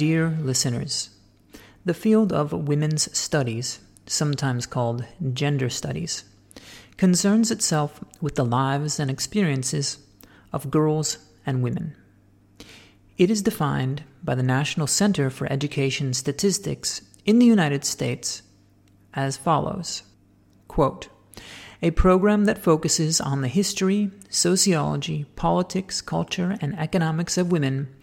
Dear listeners, the field of women's studies, sometimes called gender studies, concerns itself with the lives and experiences of girls and women. It is defined by the National Center for Education Statistics in the United States as follows Quote, a program that focuses on the history, sociology, politics, culture, and economics of women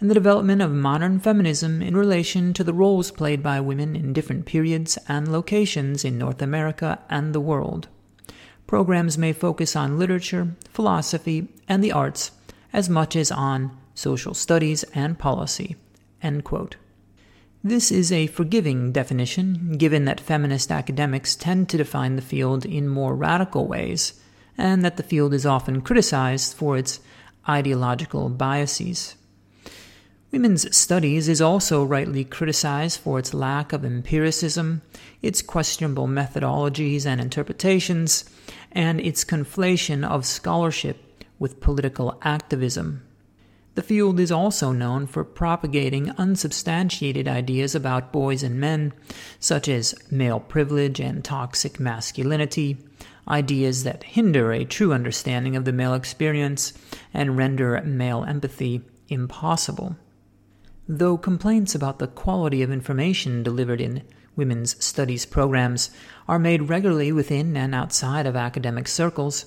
and the development of modern feminism in relation to the roles played by women in different periods and locations in North America and the world. Programs may focus on literature, philosophy, and the arts as much as on social studies and policy. This is a forgiving definition, given that feminist academics tend to define the field in more radical ways, and that the field is often criticized for its ideological biases. Women's studies is also rightly criticized for its lack of empiricism, its questionable methodologies and interpretations, and its conflation of scholarship with political activism. The field is also known for propagating unsubstantiated ideas about boys and men, such as male privilege and toxic masculinity, ideas that hinder a true understanding of the male experience and render male empathy impossible. Though complaints about the quality of information delivered in women's studies programs are made regularly within and outside of academic circles,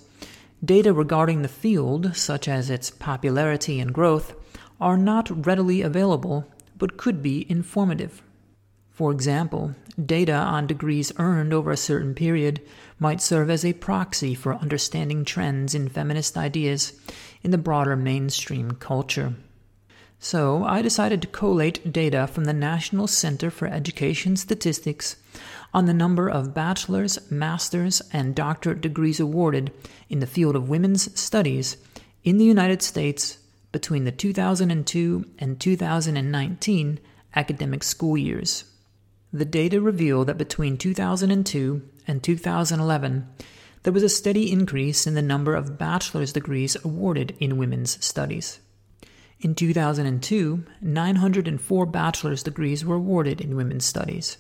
data regarding the field, such as its popularity and growth, are not readily available but could be informative. For example, data on degrees earned over a certain period might serve as a proxy for understanding trends in feminist ideas in the broader mainstream culture. So I decided to collate data from the National Center for Education Statistics on the number of bachelor's, master's, and doctorate degrees awarded in the field of women's studies in the United States between the 2002 and 2019 academic school years. The data reveal that between 2002 and 2011, there was a steady increase in the number of bachelor's degrees awarded in women's studies. In 2002, 904 bachelor's degrees were awarded in women's studies.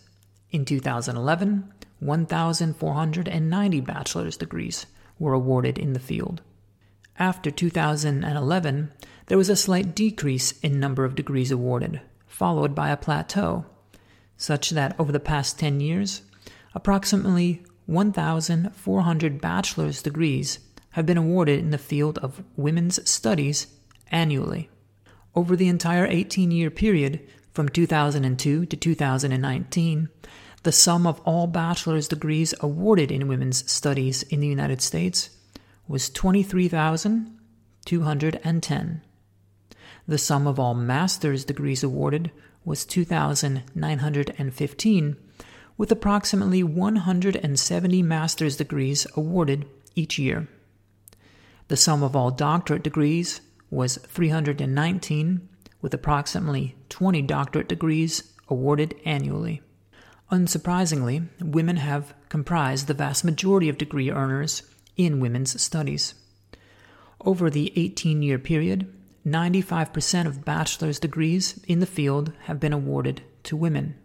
In 2011, 1,490 bachelor's degrees were awarded in the field. After 2011, there was a slight decrease in number of degrees awarded, followed by a plateau, such that over the past 10 years, approximately 1,400 bachelor's degrees have been awarded in the field of women's studies annually. Over the entire 18 year period, from 2002 to 2019, the sum of all bachelor's degrees awarded in women's studies in the United States was 23,210. The sum of all master's degrees awarded was 2,915, with approximately 170 master's degrees awarded each year. The sum of all doctorate degrees was 319, with approximately 20 doctorate degrees awarded annually. Unsurprisingly, women have comprised the vast majority of degree earners in women's studies. Over the 18 year period, 95% of bachelor's degrees in the field have been awarded to women.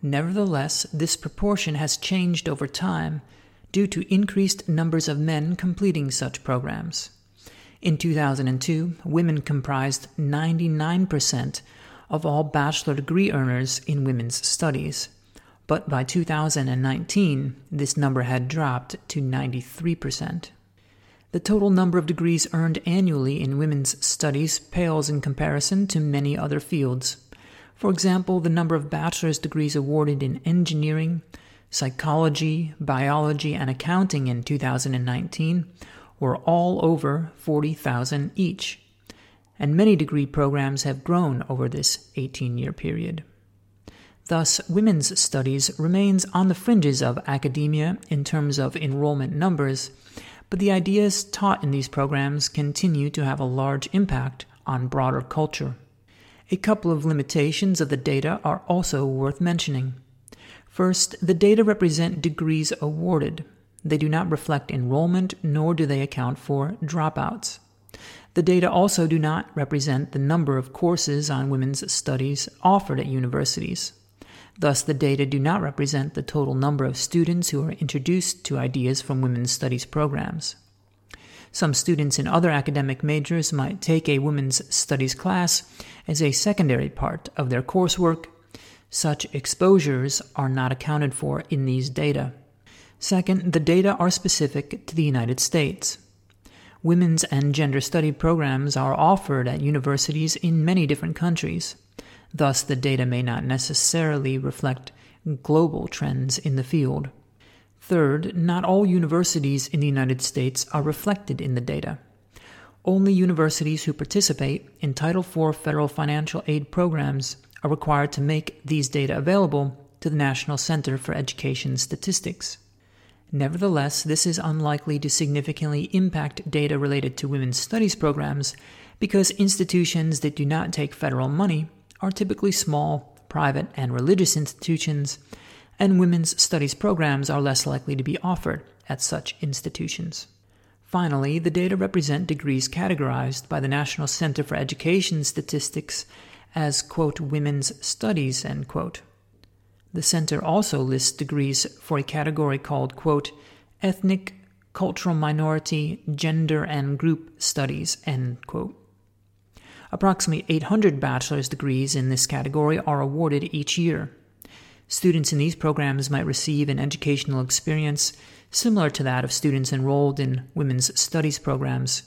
Nevertheless, this proportion has changed over time due to increased numbers of men completing such programs. In 2002, women comprised 99% of all bachelor degree earners in women's studies, but by 2019, this number had dropped to 93%. The total number of degrees earned annually in women's studies pales in comparison to many other fields. For example, the number of bachelor's degrees awarded in engineering, psychology, biology, and accounting in 2019 were all over 40,000 each, and many degree programs have grown over this 18 year period. Thus, women's studies remains on the fringes of academia in terms of enrollment numbers, but the ideas taught in these programs continue to have a large impact on broader culture. A couple of limitations of the data are also worth mentioning. First, the data represent degrees awarded, they do not reflect enrollment, nor do they account for dropouts. The data also do not represent the number of courses on women's studies offered at universities. Thus, the data do not represent the total number of students who are introduced to ideas from women's studies programs. Some students in other academic majors might take a women's studies class as a secondary part of their coursework. Such exposures are not accounted for in these data. Second, the data are specific to the United States. Women's and gender study programs are offered at universities in many different countries. Thus, the data may not necessarily reflect global trends in the field. Third, not all universities in the United States are reflected in the data. Only universities who participate in Title IV federal financial aid programs are required to make these data available to the National Center for Education Statistics. Nevertheless, this is unlikely to significantly impact data related to women's studies programs because institutions that do not take federal money are typically small, private, and religious institutions and women's studies programs are less likely to be offered at such institutions. Finally, the data represent degrees categorized by the National Center for Education Statistics as, quote, women's studies, end quote. The center also lists degrees for a category called, quote, ethnic, cultural minority, gender, and group studies, end quote. Approximately 800 bachelor's degrees in this category are awarded each year. Students in these programs might receive an educational experience similar to that of students enrolled in women's studies programs.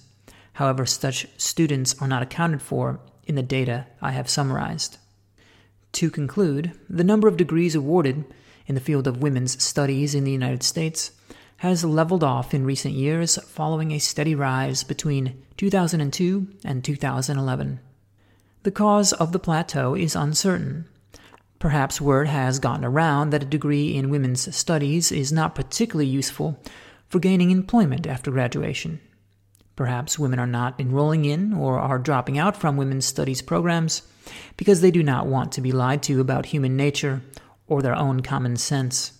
However, such students are not accounted for in the data I have summarized. To conclude, the number of degrees awarded in the field of women's studies in the United States has leveled off in recent years following a steady rise between 2002 and 2011. The cause of the plateau is uncertain, Perhaps word has gotten around that a degree in women's studies is not particularly useful for gaining employment after graduation. Perhaps women are not enrolling in or are dropping out from women's studies programs because they do not want to be lied to about human nature or their own common sense.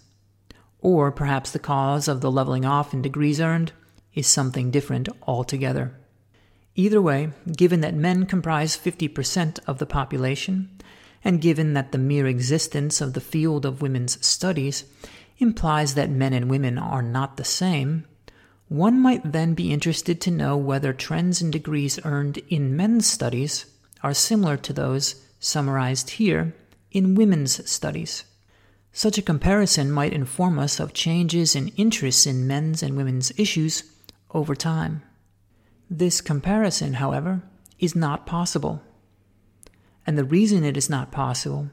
Or perhaps the cause of the leveling off in degrees earned is something different altogether. Either way, given that men comprise 50% of the population, and given that the mere existence of the field of women's studies implies that men and women are not the same, one might then be interested to know whether trends in degrees earned in men's studies are similar to those summarized here in women's studies. Such a comparison might inform us of changes in interests in men's and women's issues over time. This comparison, however, is not possible. And the reason it is not possible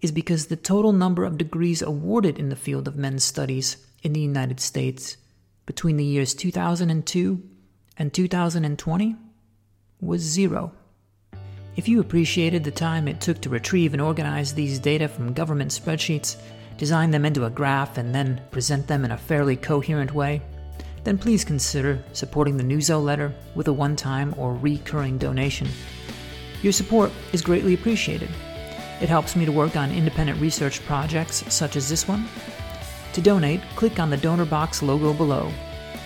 is because the total number of degrees awarded in the field of men's studies in the United States between the years 2002 and 2020 was zero. If you appreciated the time it took to retrieve and organize these data from government spreadsheets, design them into a graph, and then present them in a fairly coherent way, then please consider supporting the Newso letter with a one time or recurring donation. Your support is greatly appreciated. It helps me to work on independent research projects such as this one. To donate, click on the Donorbox logo below.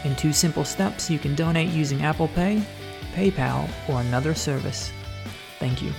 In two simple steps, you can donate using Apple Pay, PayPal, or another service. Thank you.